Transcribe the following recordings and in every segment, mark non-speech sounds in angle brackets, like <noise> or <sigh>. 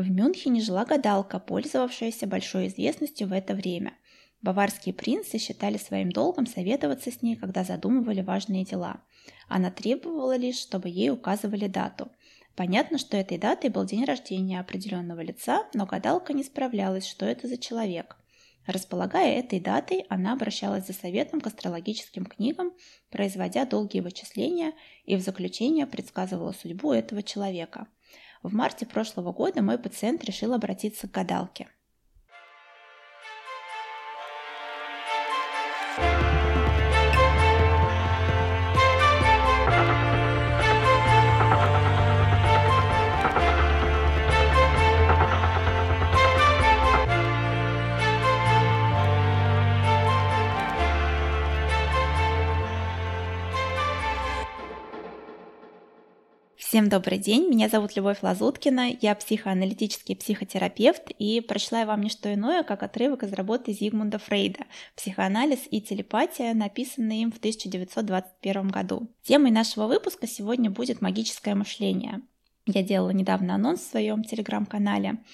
В Мюнхене жила гадалка, пользовавшаяся большой известностью в это время. Баварские принцы считали своим долгом советоваться с ней, когда задумывали важные дела. Она требовала лишь, чтобы ей указывали дату. Понятно, что этой датой был день рождения определенного лица, но гадалка не справлялась, что это за человек. Располагая этой датой, она обращалась за советом к астрологическим книгам, производя долгие вычисления и в заключение предсказывала судьбу этого человека. В марте прошлого года мой пациент решил обратиться к гадалке – Всем добрый день, меня зовут Любовь Лазуткина, я психоаналитический психотерапевт и прочла я вам не что иное, как отрывок из работы Зигмунда Фрейда «Психоанализ и телепатия», написанный им в 1921 году. Темой нашего выпуска сегодня будет магическое мышление. Я делала недавно анонс в своем телеграм-канале,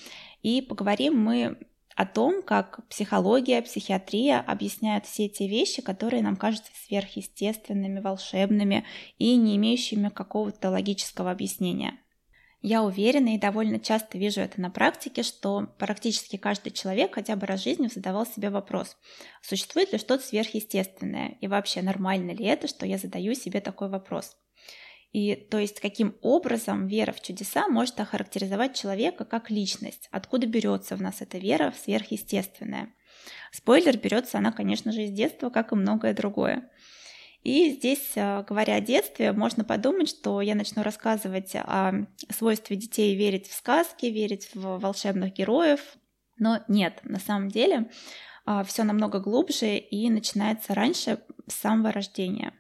и поговорим мы о том, как психология, психиатрия объясняют все те вещи, которые нам кажутся сверхъестественными, волшебными и не имеющими какого-то логического объяснения. Я уверена и довольно часто вижу это на практике, что практически каждый человек хотя бы раз в жизни задавал себе вопрос, существует ли что-то сверхъестественное и вообще нормально ли это, что я задаю себе такой вопрос. И то есть каким образом вера в чудеса может охарактеризовать человека как личность, откуда берется в нас эта вера в сверхъестественное. Спойлер, берется она, конечно же, из детства, как и многое другое. И здесь, э, говоря о детстве, можно подумать, что я начну рассказывать о свойстве детей верить в сказки, верить в волшебных героев. Но нет, на самом деле э, все намного глубже и начинается раньше, с самого рождения,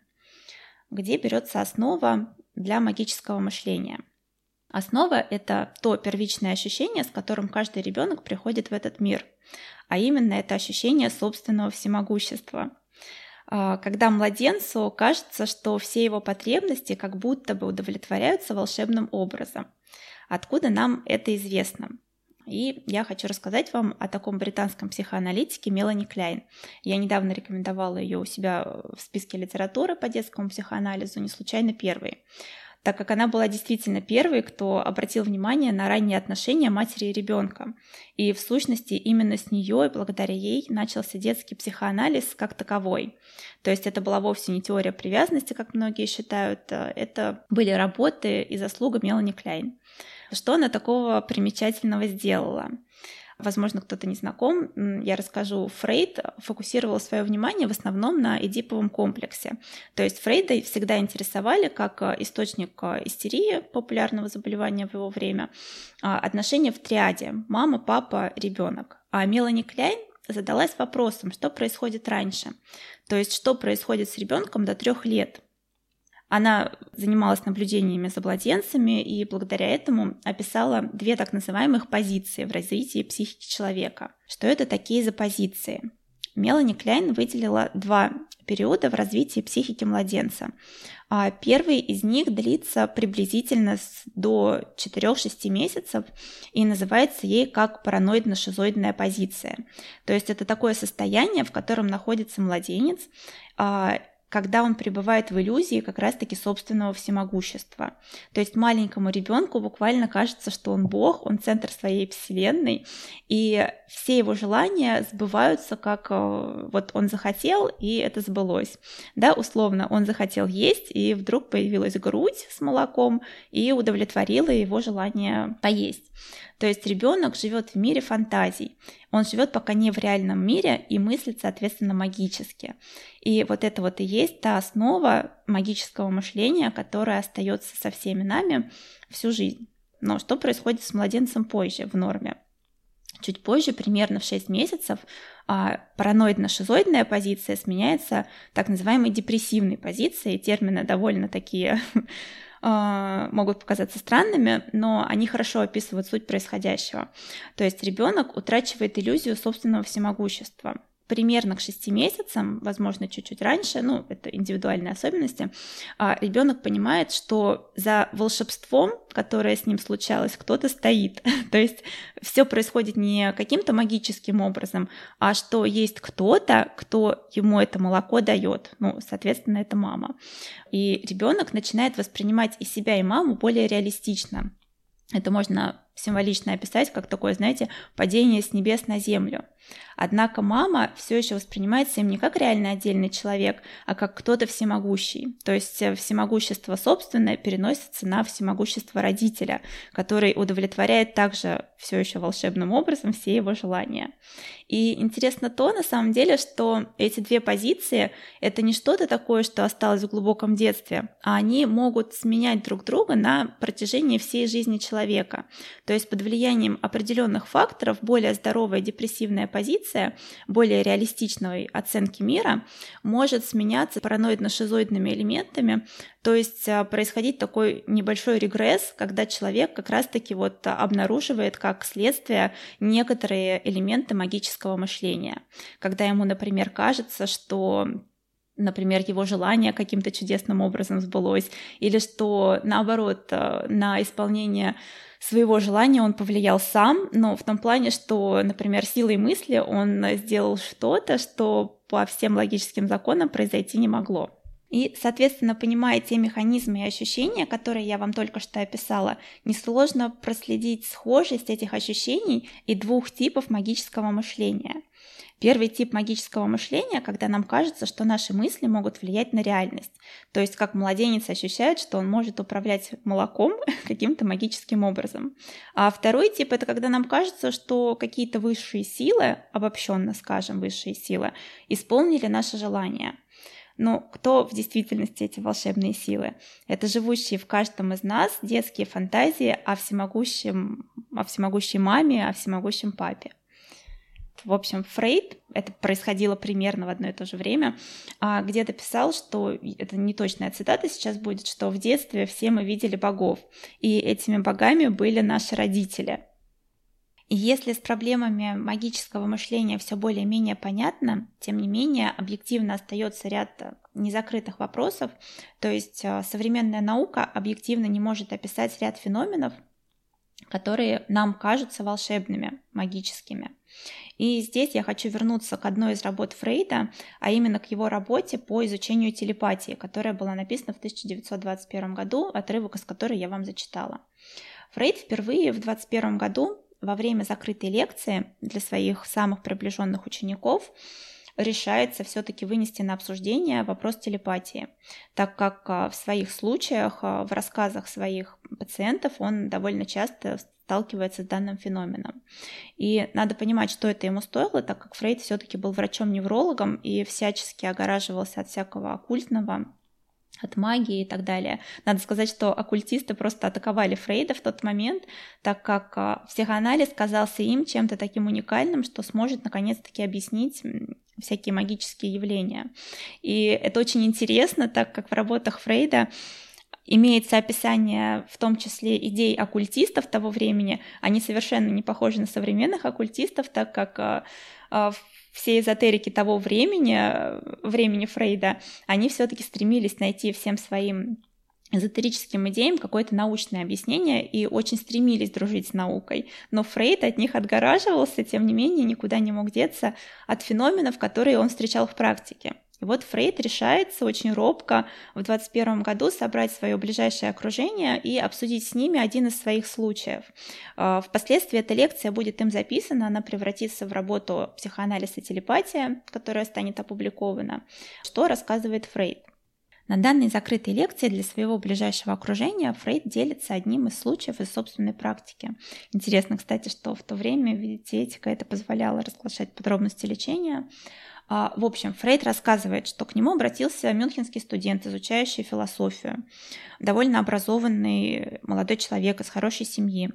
где берется основа для магического мышления. Основа – это то первичное ощущение, с которым каждый ребенок приходит в этот мир, а именно это ощущение собственного всемогущества. А, когда младенцу кажется, что все его потребности как будто бы удовлетворяются волшебным образом. Откуда нам это известно? И я хочу рассказать вам о таком британском психоаналитике Мелани Кляйн. Я недавно рекомендовала ее у себя в списке литературы по детскому психоанализу, не случайно первой так как она была действительно первой, кто обратил внимание на ранние отношения матери и ребенка. И в сущности именно с нее и благодаря ей начался детский психоанализ как таковой. То есть это была вовсе не теория привязанности, как многие считают, а это были работы и заслуга Мелани Кляйн. Что она такого примечательного сделала? Возможно, кто-то не знаком, я расскажу. Фрейд фокусировал свое внимание в основном на эдиповом комплексе. То есть Фрейда всегда интересовали как э, источник э, истерии, популярного заболевания в его время, а, отношения в триаде – мама, папа, ребенок. А Мелани Кляйн задалась вопросом, что происходит раньше. То есть, что происходит с ребенком до трех лет – она занималась наблюдениями за младенцами и благодаря этому описала две так называемых позиции в развитии психики человека. Что это такие за позиции? Мелани Кляйн выделила два периода в развитии психики младенца. А первый из них длится приблизительно до 4-6 месяцев и называется ей как параноидно-шизоидная позиция. То есть это такое состояние, в котором находится младенец, а, когда он пребывает в иллюзии как раз-таки собственного всемогущества. То есть маленькому ребенку буквально кажется, что он Бог, он центр своей вселенной, и все его желания сбываются, как э, вот он захотел, и это сбылось. Да, условно, он захотел есть, и вдруг появилась грудь с молоком, и удовлетворила его желание поесть. То есть ребенок живет в мире фантазий. Он живет пока не в реальном мире и мыслит, соответственно, магически. И вот это вот и есть та основа магического мышления, которая остается со всеми нами всю жизнь. Но что происходит с младенцем позже в норме? Чуть позже, примерно в 6 месяцев, а, параноидно-шизоидная позиция сменяется так называемой депрессивной позицией. Термины довольно такие <laughs> могут показаться странными, но они хорошо описывают суть происходящего. То есть ребенок утрачивает иллюзию собственного всемогущества. Примерно к 6 месяцам, возможно, чуть-чуть раньше, ну, это индивидуальные особенности, а, ребенок понимает, что за волшебством, которое с ним случалось, кто-то стоит. <laughs> То есть все происходит не каким-то магическим образом, а что есть кто-то, кто ему это молоко дает. Ну, соответственно, это мама. И ребенок начинает воспринимать и себя, и маму более реалистично. Это можно символично описать как такое, знаете, падение с небес на землю. Однако мама все еще воспринимается им не как реально отдельный человек, а как кто-то всемогущий. То есть э, всемогущество собственное переносится на всемогущество родителя, который удовлетворяет также все еще волшебным образом все его желания. И интересно то, на самом деле, что эти две позиции — это не что-то такое, что осталось в глубоком детстве, а они могут сменять друг друга на протяжении всей жизни человека. То есть под влиянием определенных факторов более здоровая депрессивная позиция, более реалистичной оценки мира может сменяться параноидно-шизоидными элементами, то есть а, происходить такой небольшой регресс, когда человек как раз-таки вот обнаруживает как следствие некоторые элементы магического мышления. Когда ему, например, кажется, что например, его желание каким-то чудесным образом сбылось, или что, наоборот, а, на исполнение своего желания он повлиял сам, но в том плане, что, например, силой мысли он сделал что-то, что по всем логическим законам произойти не могло. И, соответственно, понимая те механизмы и ощущения, которые я вам только что описала, несложно проследить схожесть этих ощущений и двух типов магического мышления – Первый тип магического мышления, когда нам кажется, что наши мысли могут влиять на реальность. То есть как младенец ощущает, что он может управлять молоком <laughs> каким-то магическим образом. А второй тип это когда нам кажется, что какие-то высшие силы, обобщенно скажем, высшие силы, исполнили наше желание. Но кто в действительности эти волшебные силы? Это живущие в каждом из нас детские фантазии о всемогущем, о всемогущей маме, о всемогущем папе. В общем, Фрейд, это происходило примерно в одно и то же время, а, где-то писал, что, это не точная цитата сейчас будет, что в детстве все мы видели богов, и этими богами были наши родители. И если с проблемами магического мышления все более-менее понятно, тем не менее объективно остается ряд незакрытых вопросов, то есть а, современная наука объективно не может описать ряд феноменов, которые нам кажутся волшебными, магическими. И здесь я хочу вернуться к одной из работ Фрейда, а именно к его работе по изучению телепатии, которая была написана в 1921 году, отрывок из которой я вам зачитала. Фрейд впервые в 1921 году во время закрытой лекции для своих самых приближенных учеников решается все-таки вынести на обсуждение вопрос телепатии, так как а, в своих случаях, а, в рассказах своих пациентов он довольно часто сталкивается с данным феноменом. И надо понимать, что это ему стоило, так как Фрейд все-таки был врачом-неврологом и всячески огораживался от всякого оккультного, от магии и так далее. Надо сказать, что оккультисты просто атаковали Фрейда в тот момент, так как а, психоанализ казался им чем-то таким уникальным, что сможет наконец-таки объяснить всякие магические явления. И это очень интересно, так как в работах Фрейда имеется описание в том числе идей оккультистов того времени. Они совершенно не похожи на современных оккультистов, так как а, а, все эзотерики того времени, времени Фрейда, они все-таки стремились найти всем своим эзотерическим идеям какое-то научное объяснение и очень стремились дружить с наукой. Но Фрейд от них отгораживался, тем не менее никуда не мог деться от феноменов, которые он встречал в практике. И вот Фрейд решается очень робко в 21 году собрать свое ближайшее окружение и обсудить с ними один из своих случаев. А, впоследствии эта лекция будет им записана, она превратится в работу «Психоанализ и телепатия», которая станет опубликована. Что рассказывает Фрейд? На данной закрытой лекции для своего ближайшего окружения Фрейд делится одним из случаев из собственной практики. Интересно, кстати, что в то время, видите, этика это позволяла разглашать подробности лечения. А, в общем, Фрейд рассказывает, что к нему обратился мюнхенский студент, изучающий философию, довольно образованный молодой человек из хорошей семьи.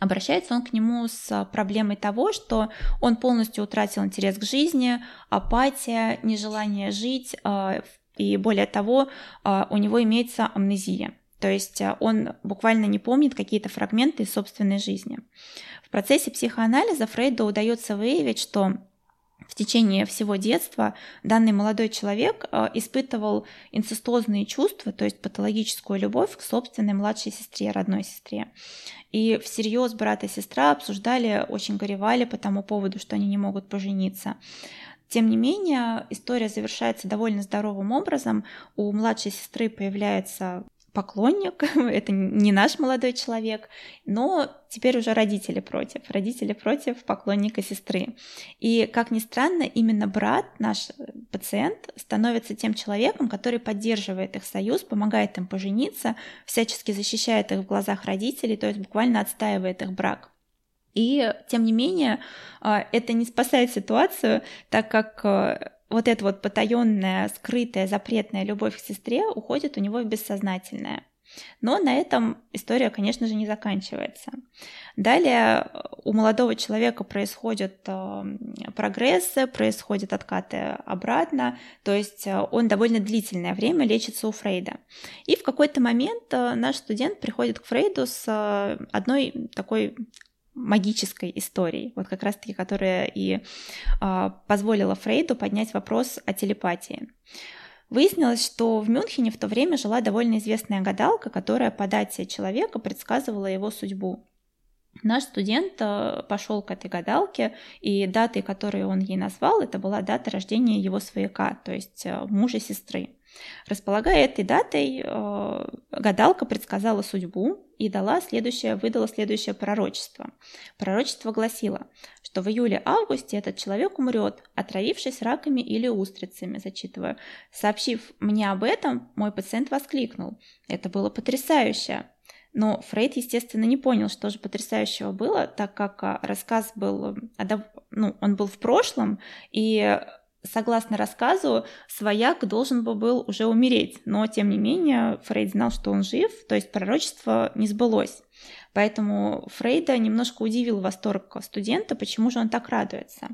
Обращается он к нему с проблемой того, что он полностью утратил интерес к жизни, апатия, нежелание жить, а, и более того, а, у него имеется амнезия. То есть он буквально не помнит какие-то фрагменты из собственной жизни. В процессе психоанализа Фрейду удается выявить, что в течение всего детства данный молодой человек э, испытывал инцестозные чувства, то есть патологическую любовь к собственной младшей сестре, родной сестре. И всерьез брат и сестра обсуждали, очень горевали по тому поводу, что они не могут пожениться. Тем не менее, история завершается довольно здоровым образом. У младшей сестры появляется поклонник, <laughs> это не наш молодой человек, но теперь уже родители против, родители против поклонника сестры. И, как ни странно, именно брат, наш пациент, становится тем человеком, который поддерживает их союз, помогает им пожениться, всячески защищает их в глазах родителей, то есть буквально отстаивает их брак. И, тем не менее, а, это не спасает ситуацию, так как а, вот эта вот потаенная, скрытая, запретная любовь к сестре уходит у него в бессознательное. Но на этом история, конечно же, не заканчивается. Далее э, у молодого человека происходят э, прогрессы, происходят откаты обратно, то есть э, он довольно длительное время лечится у Фрейда. И в какой-то момент наш студент приходит к Фрейду с одной такой магической историей, вот как раз-таки, которая и э, позволила Фрейду поднять вопрос о телепатии. Выяснилось, что в Мюнхене в то время жила довольно известная гадалка, которая по дате человека предсказывала его судьбу. Наш студент а, пошел к этой гадалке, и датой, которую он ей назвал, это была дата рождения его свояка, то есть а, мужа сестры. Располагая этой датой, гадалка предсказала судьбу и дала следующее, выдала следующее пророчество. Пророчество гласило, что в июле-августе этот человек умрет, отравившись раками или устрицами, зачитываю. Сообщив мне об этом, мой пациент воскликнул. Это было потрясающе. Но Фрейд, естественно, не понял, что же потрясающего было, так как а, рассказ был, ну, он был в прошлом, и согласно рассказу, свояк должен был уже умереть, но тем не менее Фрейд знал, что он жив, то есть пророчество не сбылось. Поэтому Фрейда немножко удивил восторг студента, почему же он так радуется.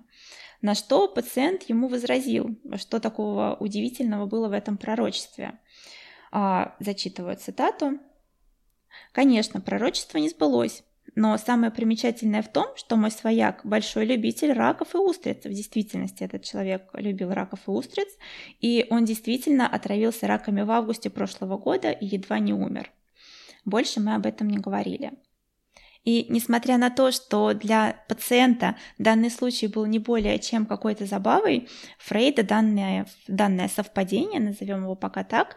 На что пациент ему возразил, что такого удивительного было в этом пророчестве. А, зачитываю цитату. Конечно, пророчество не сбылось, но самое примечательное в том, что мой свояк – большой любитель раков и устриц. В действительности этот человек любил раков и устриц, и он действительно отравился раками в августе прошлого года и едва не умер. Больше мы об этом не говорили. И несмотря на то, что для пациента данный случай был не более чем какой-то забавой, Фрейда данное, данное совпадение, назовем его пока так,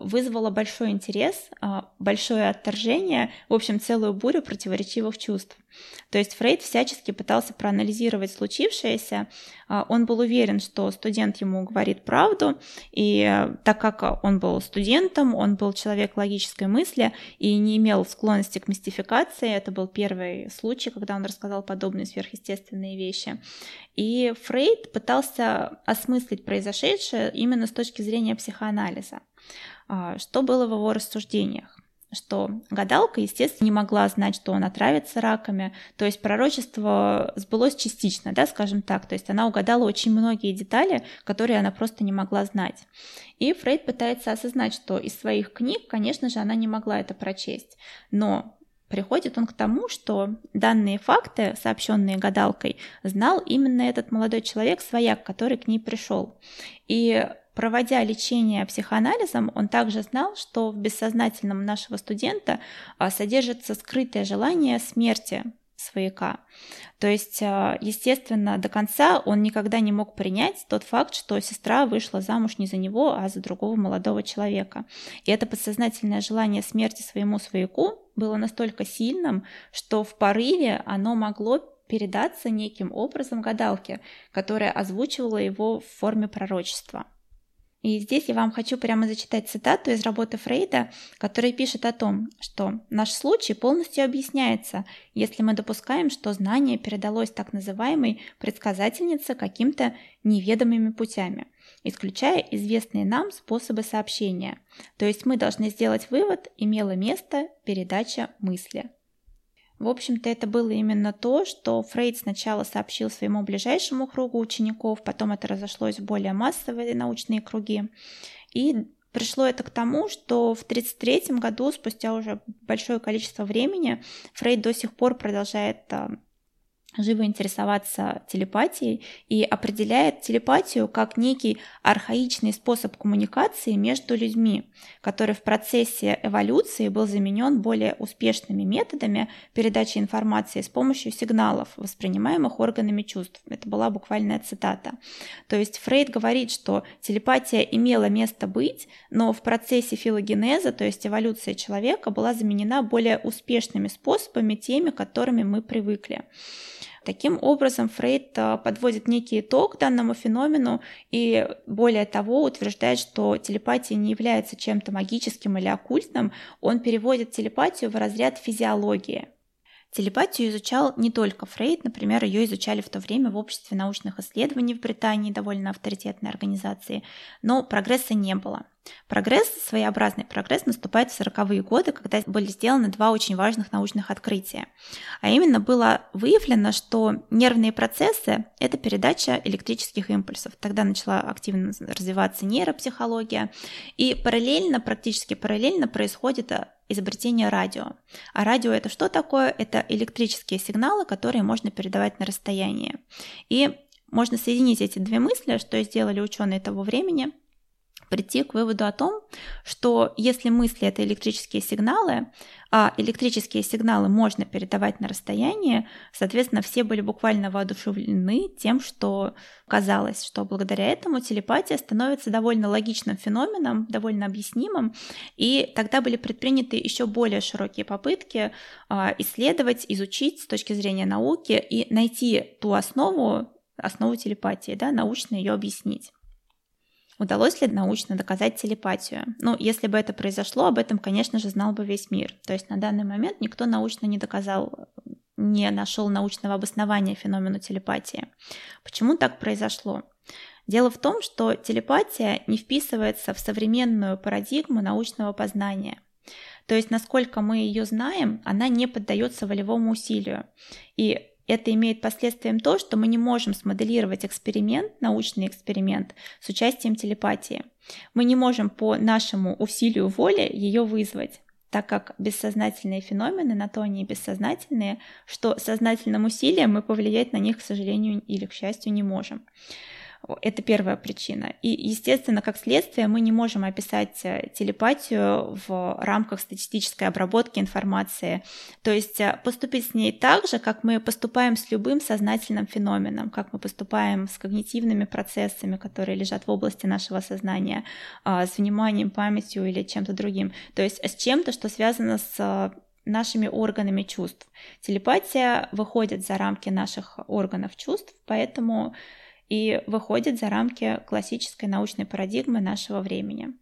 вызвало большой интерес, а, большое отторжение, в общем, целую бурю противоречивых чувств. То есть Фрейд всячески пытался проанализировать случившееся. А, он был уверен, что студент ему говорит правду, и так как он был студентом, он был человек логической мысли и не имел склонности к мистификации, это был первый случай, когда он рассказал подобные сверхъестественные вещи. И Фрейд пытался осмыслить произошедшее именно с точки зрения психоанализа. А, что было в его рассуждениях? что гадалка, естественно, не могла знать, что он отравится раками, то есть пророчество сбылось частично, да, скажем так, то есть она угадала очень многие детали, которые она просто не могла знать. И Фрейд пытается осознать, что из своих книг, конечно же, она не могла это прочесть, но приходит он к тому, что данные факты, сообщенные гадалкой, знал именно этот молодой человек, свояк, который к ней пришел. И проводя лечение психоанализом, он также знал, что в бессознательном нашего студента а, содержится скрытое желание смерти свояка. То есть, а, естественно, до конца он никогда не мог принять тот факт, что сестра вышла замуж не за него, а за другого молодого человека. И это подсознательное желание смерти своему свояку было настолько сильным, что в порыве оно могло передаться неким образом гадалке, которая озвучивала его в форме пророчества. И здесь я вам хочу прямо зачитать цитату из работы Фрейда, который пишет о том, что наш случай полностью объясняется, если мы допускаем, что знание передалось так называемой предсказательнице каким-то неведомыми путями, исключая известные нам способы сообщения. То есть мы должны сделать вывод, имела место передача мысли. В общем-то, это было именно то, что Фрейд сначала сообщил своему ближайшему кругу учеников, потом это разошлось в более массовые научные круги. И пришло это к тому, что в 1933 году, спустя уже большое количество времени, Фрейд до сих пор продолжает а, живо интересоваться телепатией и определяет телепатию как некий архаичный способ коммуникации между людьми, который в процессе эволюции был заменен более успешными методами передачи информации с помощью сигналов, воспринимаемых органами чувств. Это была буквальная цитата. То есть Фрейд говорит, что телепатия имела место быть, но в процессе филогенеза, то есть эволюции человека, была заменена более успешными способами, теми, которыми мы привыкли. Таким образом, Фрейд а, подводит некий итог данному феномену и более того утверждает, что телепатия не является чем-то магическим или оккультным, он переводит телепатию в разряд физиологии. Телепатию изучал не только Фрейд, например, ее изучали в то время в Обществе научных исследований в Британии, довольно авторитетной организации, но прогресса не было. Прогресс, своеобразный прогресс, наступает в 40-е годы, когда были сделаны два очень важных научных открытия. А именно было выявлено, что нервные процессы – это передача электрических импульсов. Тогда начала активно развиваться нейропсихология, и параллельно, практически параллельно происходит изобретение радио. А радио это что такое? Это электрические сигналы, которые можно передавать на расстояние. И можно соединить эти две мысли, что сделали ученые того времени – прийти к выводу о том, что если мысли это электрические сигналы, а электрические сигналы можно передавать на расстояние, соответственно, все были буквально воодушевлены тем, что казалось, что благодаря этому телепатия становится довольно логичным феноменом, довольно объяснимым, и тогда были предприняты еще более широкие попытки а, исследовать, изучить с точки зрения науки и найти ту основу, основу телепатии, да, научно ее объяснить. Удалось ли научно доказать телепатию? Ну, если бы это произошло, об этом, конечно же, знал бы весь мир. То есть на данный момент никто научно не доказал, не нашел научного обоснования феномену телепатии. Почему так произошло? Дело в том, что телепатия не вписывается в современную парадигму научного познания. То есть, насколько мы ее знаем, она не поддается волевому усилию. И это имеет последствием то, что мы не можем смоделировать эксперимент, научный эксперимент с участием телепатии. Мы не можем по нашему усилию воли ее вызвать так как бессознательные феномены на то они бессознательные, что сознательным усилием мы повлиять на них, к сожалению или к счастью, не можем. Это первая причина. И, естественно, как следствие, мы не можем описать э, телепатию в рамках статистической обработки информации. То есть э, поступить с ней так же, как мы поступаем с любым сознательным феноменом, как мы поступаем с когнитивными процессами, которые лежат в области нашего сознания, а, с вниманием, памятью или чем-то другим. То есть с чем-то, что связано с э, нашими органами чувств. Телепатия выходит за рамки наших органов чувств, поэтому и выходит за рамки классической научной парадигмы нашего времени.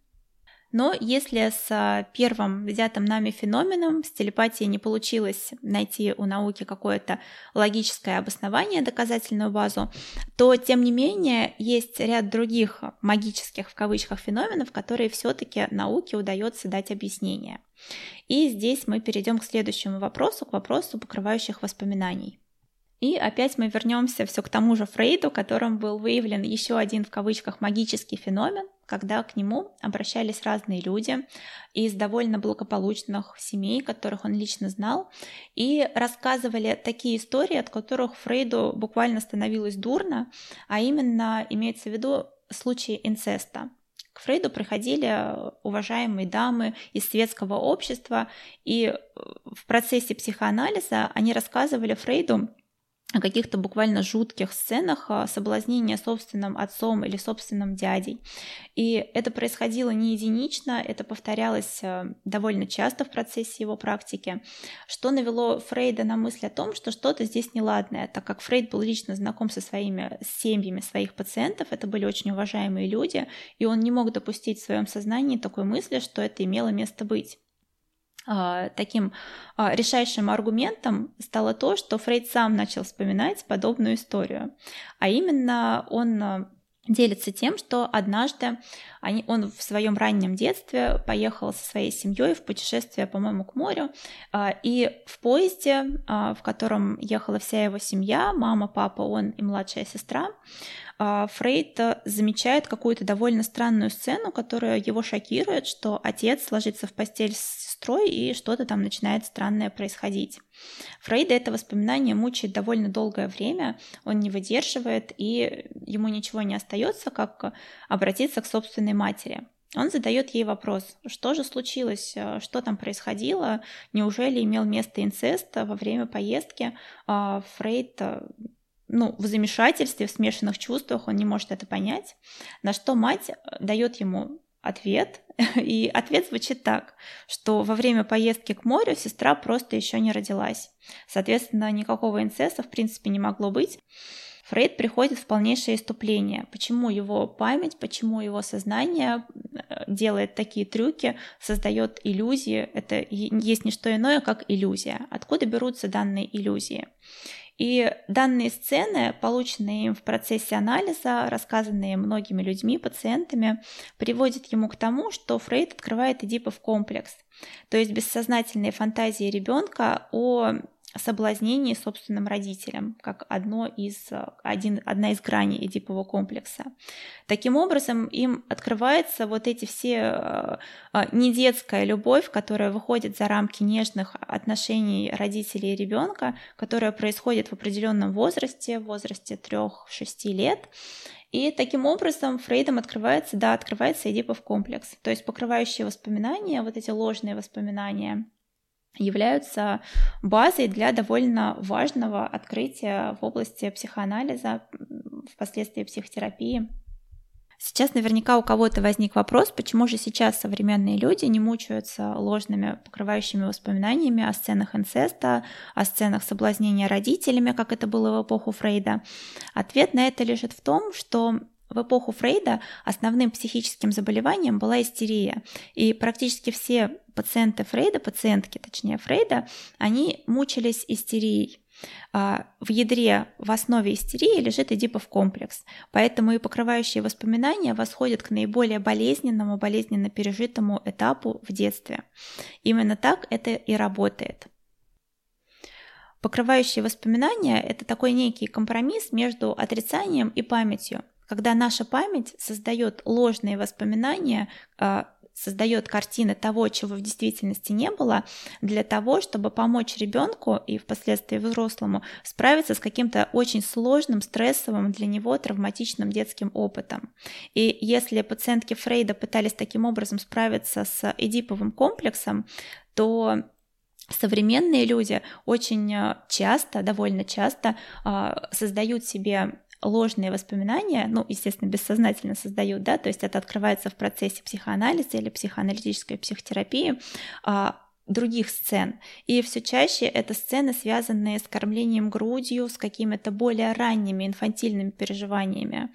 Но если с первым взятым нами феноменом, с телепатией не получилось найти у науки какое-то логическое обоснование, доказательную базу, то, тем не менее, есть ряд других магических в кавычках феноменов, которые все-таки науке удается дать объяснение. И здесь мы перейдем к следующему вопросу, к вопросу покрывающих воспоминаний. И опять мы вернемся все к тому же Фрейду, которым был выявлен еще один в кавычках магический феномен, когда к нему обращались разные люди из довольно благополучных семей, которых он лично знал, и рассказывали такие истории, от которых Фрейду буквально становилось дурно, а именно имеется в виду случаи инцеста. К Фрейду приходили уважаемые дамы из светского общества, и в процессе психоанализа они рассказывали Фрейду о каких-то буквально жутких сценах а, соблазнения собственным отцом или собственным дядей. И это происходило не единично, это повторялось а, довольно часто в процессе его практики, что навело Фрейда на мысль о том, что что-то здесь неладное, так как Фрейд был лично знаком со своими семьями своих пациентов, это были очень уважаемые люди, и он не мог допустить в своем сознании такой мысли, что это имело место быть. А, таким а, решающим аргументом стало то, что Фрейд сам начал вспоминать подобную историю. А именно он а, делится тем, что однажды они, он в своем раннем детстве поехал со своей семьей в путешествие, по-моему, к морю, и в поезде, в котором ехала вся его семья, мама, папа, он и младшая сестра, Фрейд замечает какую-то довольно странную сцену, которая его шокирует, что отец ложится в постель с сестрой и что-то там начинает странное происходить. Фрейда это воспоминание мучает довольно долгое время, он не выдерживает, и ему ничего не остается, как обратиться к собственной матери. Он задает ей вопрос, что же случилось, что там происходило, неужели имел место инцест во время поездки. А Фрейд ну, в замешательстве, в смешанных чувствах, он не может это понять, на что мать дает ему ответ, <laughs> и ответ звучит так, что во время поездки к морю сестра просто еще не родилась. Соответственно, никакого инцеста в принципе не могло быть. Фрейд приходит в полнейшее иступление. Почему его память, почему его сознание э, делает такие трюки, создает иллюзии. Это есть не что иное, как иллюзия. Откуда берутся данные иллюзии? И данные сцены, полученные им в процессе анализа, рассказанные многими людьми, пациентами, приводят ему к тому, что Фрейд открывает Эдипов комплекс, то есть бессознательные фантазии ребенка о соблазнении собственным родителям, как одно из, один, одна из граней Эдипового комплекса. Таким образом, им открывается вот эти все э, э, не детская любовь, которая выходит за рамки нежных отношений родителей и ребенка, которая происходит в определенном возрасте, в возрасте 3-6 лет, и таким образом Фрейдом открывается, да, открывается Эдипов комплекс, то есть покрывающие воспоминания, вот эти ложные воспоминания, являются базой для довольно важного открытия в области психоанализа, впоследствии психотерапии. Сейчас наверняка у кого-то возник вопрос, почему же сейчас современные люди не мучаются ложными покрывающими воспоминаниями о сценах инцеста, о сценах соблазнения родителями, как это было в эпоху Фрейда. Ответ на это лежит в том, что в эпоху Фрейда основным психическим заболеванием была истерия, и практически все пациенты Фрейда, пациентки, точнее Фрейда, они мучились истерией. А, в ядре, в основе истерии лежит Эдипов комплекс, поэтому и покрывающие воспоминания восходят к наиболее болезненному, болезненно пережитому этапу в детстве. Именно так это и работает. Покрывающие воспоминания – это такой некий компромисс между отрицанием и памятью когда наша память создает ложные воспоминания, а, создает картины того, чего в действительности не было, для того, чтобы помочь ребенку и впоследствии взрослому справиться с каким-то очень сложным, стрессовым для него травматичным детским опытом. И если пациентки Фрейда пытались таким образом справиться с эдиповым комплексом, то современные люди очень часто, довольно часто а, создают себе ложные воспоминания, ну, естественно, бессознательно создают, да, то есть это открывается в процессе психоанализа или психоаналитической психотерапии, а, других сцен. И все чаще это сцены, связанные с кормлением грудью, с какими-то более ранними инфантильными переживаниями.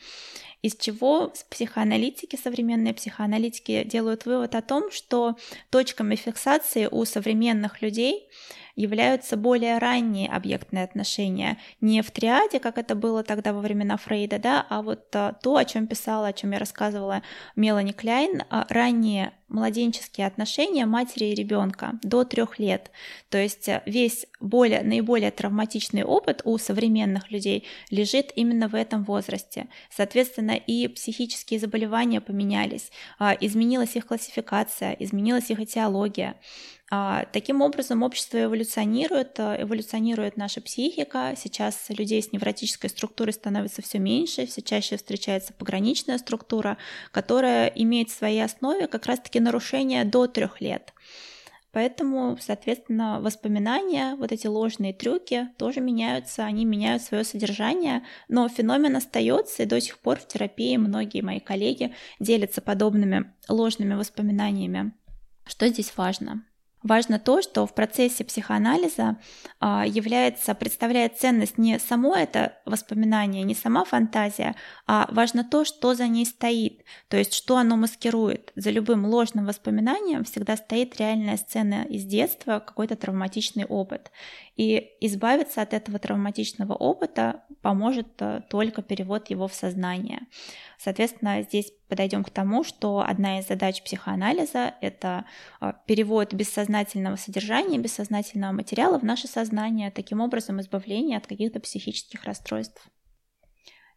Из чего психоаналитики, современные психоаналитики делают вывод о том, что точками фиксации у современных людей являются более ранние объектные отношения, не в триаде, как это было тогда во времена Фрейда, да, а вот а, то, о чем писала, о чем я рассказывала Мелани Кляйн, а, ранние младенческие отношения матери и ребенка до трех лет. То есть э, весь более, наиболее травматичный опыт у современных людей лежит именно в этом возрасте. Соответственно, и психические заболевания поменялись, а, изменилась их классификация, изменилась их этиология. А, таким образом, общество эволюционирует, э, эволюционирует наша психика. Сейчас людей с невротической структурой становится все меньше, все чаще встречается пограничная структура, которая имеет в своей основе как раз-таки нарушения до трех лет. Поэтому, соответственно, воспоминания, вот эти ложные трюки тоже меняются, они меняют свое содержание, но феномен остается, и до сих пор в терапии многие мои коллеги делятся подобными ложными воспоминаниями. Что здесь важно? Важно то, что в процессе психоанализа а, является, представляет ценность не само это воспоминание, не сама фантазия, а важно то, что за ней стоит, то есть что оно маскирует. За любым ложным воспоминанием всегда стоит реальная сцена из детства, какой-то травматичный опыт. И избавиться от этого травматичного опыта поможет а, только перевод его в сознание. Соответственно, здесь подойдем к тому, что одна из задач психоанализа — это а, перевод бессознательного содержания, бессознательного материала в наше сознание, таким образом избавление от каких-то психических расстройств.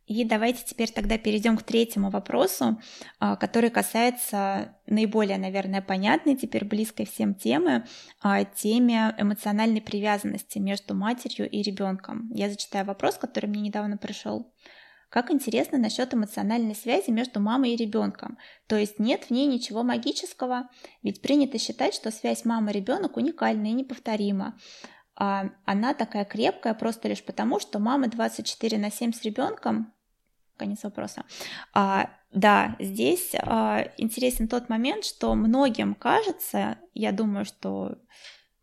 И давайте теперь тогда перейдем к третьему вопросу, а, который касается наиболее, наверное, понятной, теперь близкой всем темы, а, теме эмоциональной привязанности между матерью и ребенком. Я зачитаю вопрос, который мне недавно пришел. Как интересно насчет эмоциональной связи между мамой и ребенком. То есть нет в ней ничего магического, ведь принято считать, что связь мама-ребенок уникальна и неповторима. А она такая крепкая просто лишь потому, что мама 24 на 7 с ребенком, конец вопроса. А, да, здесь а, интересен тот момент, что многим кажется, я думаю, что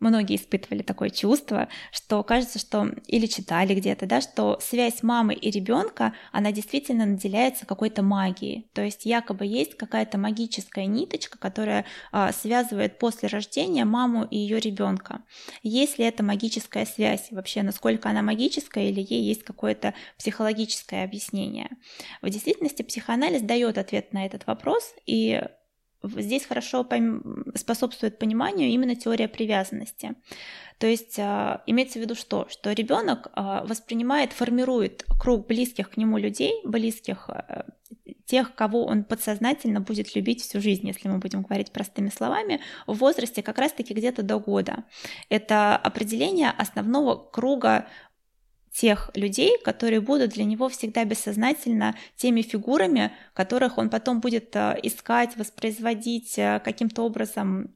многие испытывали такое чувство, что кажется, что или читали где-то, да, что связь мамы и ребенка, она действительно наделяется какой-то магией. То есть якобы есть какая-то магическая ниточка, которая а, связывает после рождения маму и ее ребенка. Есть ли это магическая связь вообще, насколько она магическая или ей есть какое-то психологическое объяснение? В действительности психоанализ дает ответ на этот вопрос, и Здесь хорошо способствует пониманию именно теория привязанности. То есть а, имеется в виду что? Что ребенок а, воспринимает, формирует круг близких к нему людей, близких а, тех, кого он подсознательно будет любить всю жизнь, если мы будем говорить простыми словами, в возрасте как раз-таки где-то до года. Это определение основного круга тех людей, которые будут для него всегда бессознательно теми фигурами, которых он потом будет э, искать, воспроизводить э, каким-то образом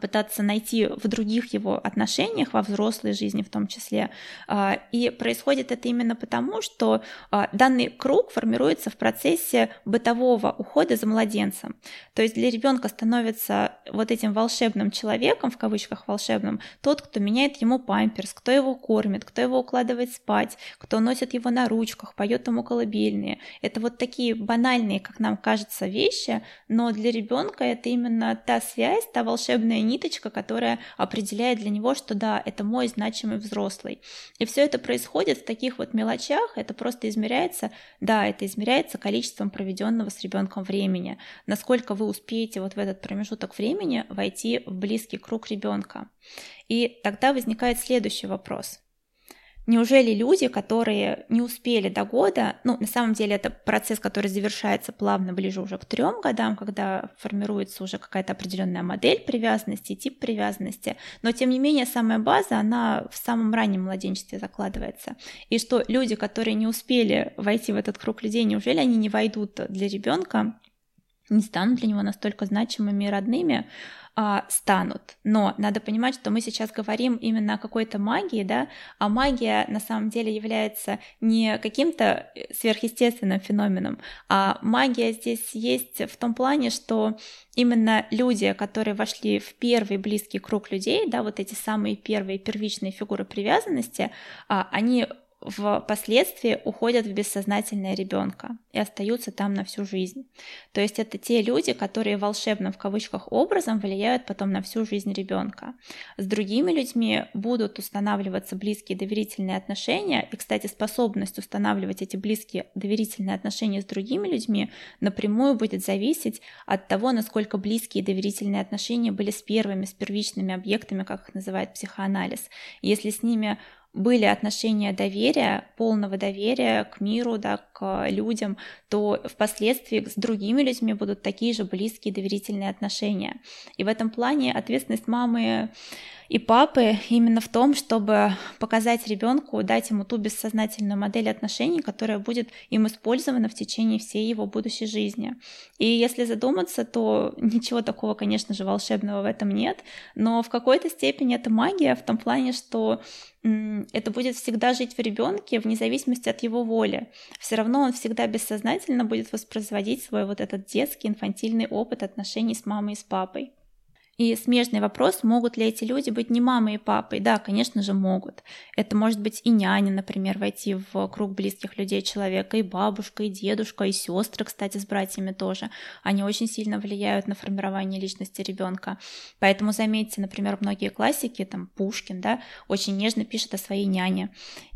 пытаться найти в других его отношениях, во взрослой жизни в том числе. А, и происходит это именно потому, что а, данный круг формируется в процессе бытового ухода за младенцем. То есть для ребенка становится вот этим волшебным человеком, в кавычках волшебным, тот, кто меняет ему памперс, кто его кормит, кто его укладывает спать, кто носит его на ручках, поет ему колыбельные. Это вот такие банальные, как нам кажется, вещи, но для ребенка это именно та связь, та волшебная волшебная ниточка, которая определяет для него, что да, это мой значимый взрослый. И все это происходит в таких вот мелочах, это просто измеряется, да, это измеряется количеством проведенного с ребенком времени, насколько вы успеете вот в этот промежуток времени войти в близкий круг ребенка. И тогда возникает следующий вопрос. Неужели люди, которые не успели до года, ну, на самом деле это процесс, который завершается плавно ближе уже к трем годам, когда формируется уже какая-то определенная модель привязанности, тип привязанности, но тем не менее самая база, она в самом раннем младенчестве закладывается. И что люди, которые не успели войти в этот круг людей, неужели они не войдут для ребенка, не станут для него настолько значимыми и родными, а, станут. Но надо понимать, что мы сейчас говорим именно о какой-то магии, да, а магия на самом деле является не каким-то э, сверхъестественным феноменом, а магия здесь есть в том плане, что именно люди, которые вошли в первый близкий круг людей, да, вот эти самые первые первичные фигуры привязанности, а, они впоследствии уходят в бессознательное ребенка и остаются там на всю жизнь. То есть это те люди, которые волшебным в кавычках образом влияют потом на всю жизнь ребенка. С другими людьми будут устанавливаться близкие доверительные отношения, и, кстати, способность устанавливать эти близкие доверительные отношения с другими людьми напрямую будет зависеть от того, насколько близкие доверительные отношения были с первыми, с первичными объектами, как их называет психоанализ. Если с ними были отношения доверия, полного доверия к миру, да, к людям, то впоследствии с другими людьми будут такие же близкие доверительные отношения. И в этом плане ответственность мамы и папы именно в том, чтобы показать ребенку, дать ему ту бессознательную модель отношений, которая будет им использована в течение всей его будущей жизни. И если задуматься, то ничего такого, конечно же, волшебного в этом нет, но в какой-то степени это магия в том плане, что это будет всегда жить в ребенке вне зависимости от его воли. Все равно он всегда бессознательно будет воспроизводить свой вот этот детский инфантильный опыт отношений с мамой и с папой. И смежный вопрос, могут ли эти люди быть не мамой и папой? Да, конечно же, могут. Это может быть и няня, например, войти в круг близких людей человека, и бабушка, и дедушка, и сестры, кстати, с братьями тоже. Они очень сильно влияют на формирование личности ребенка. Поэтому заметьте, например, многие классики, там Пушкин, да, очень нежно пишет о своей няне.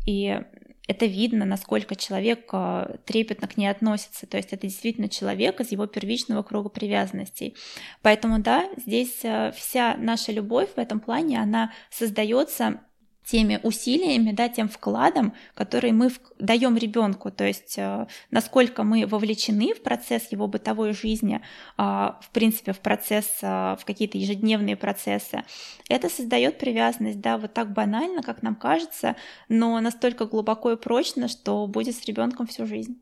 И это видно, насколько человек а, трепетно к ней относится. То есть это действительно человек из его первичного круга привязанностей. Поэтому да, здесь а, вся наша любовь в этом плане, она создается теми усилиями, да, тем вкладом, который мы даем ребенку, то есть э, насколько мы вовлечены в процесс его бытовой жизни, э, в принципе, в процесс, э, в какие-то ежедневные процессы, это создает привязанность, да, вот так банально, как нам кажется, но настолько глубоко и прочно, что будет с ребенком всю жизнь.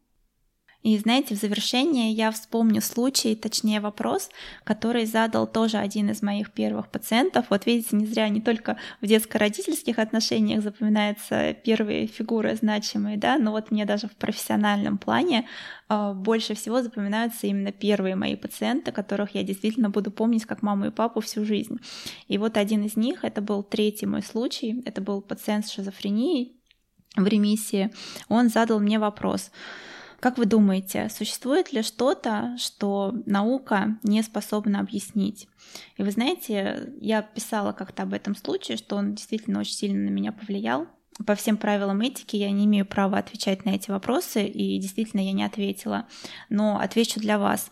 И знаете, в завершение я вспомню случай, точнее вопрос, который задал тоже один из моих первых пациентов. Вот видите, не зря не только в детско-родительских отношениях запоминаются первые фигуры значимые, да, но вот мне даже в профессиональном плане э, больше всего запоминаются именно первые мои пациенты, которых я действительно буду помнить как маму и папу всю жизнь. И вот один из них, это был третий мой случай, это был пациент с шизофренией в ремиссии, он задал мне вопрос — как вы думаете, существует ли что-то, что наука не способна объяснить? И вы знаете, я писала как-то об этом случае, что он действительно очень сильно на меня повлиял. По всем правилам этики я не имею права отвечать на эти вопросы, и действительно я не ответила. Но отвечу для вас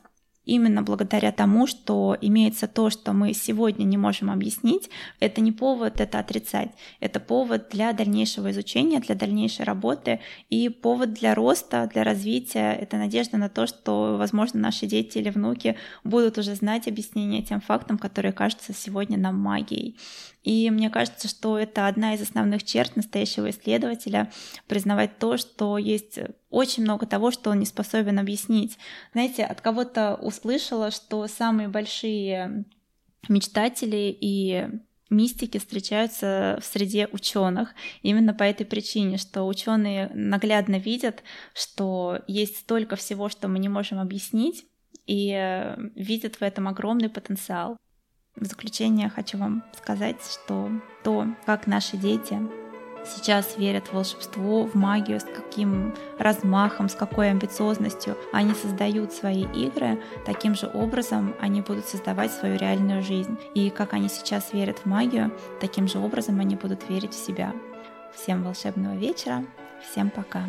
именно благодаря тому, что имеется то, что мы сегодня не можем объяснить, это не повод это отрицать, это повод для дальнейшего изучения, для дальнейшей работы и повод для роста, для развития, это надежда на то, что, возможно, наши дети или внуки будут уже знать объяснение тем фактам, которые кажутся сегодня нам магией. И мне кажется, что это одна из основных черт настоящего исследователя — признавать то, что есть очень много того, что он не способен объяснить. Знаете, от кого-то услышала, что самые большие мечтатели и мистики встречаются в среде ученых. Именно по этой причине, что ученые наглядно видят, что есть столько всего, что мы не можем объяснить, и видят в этом огромный потенциал. В заключение хочу вам сказать, что то, как наши дети сейчас верят в волшебство, в магию, с каким размахом, с какой амбициозностью они создают свои игры, таким же образом они будут создавать свою реальную жизнь. И как они сейчас верят в магию, таким же образом они будут верить в себя. Всем волшебного вечера, всем пока.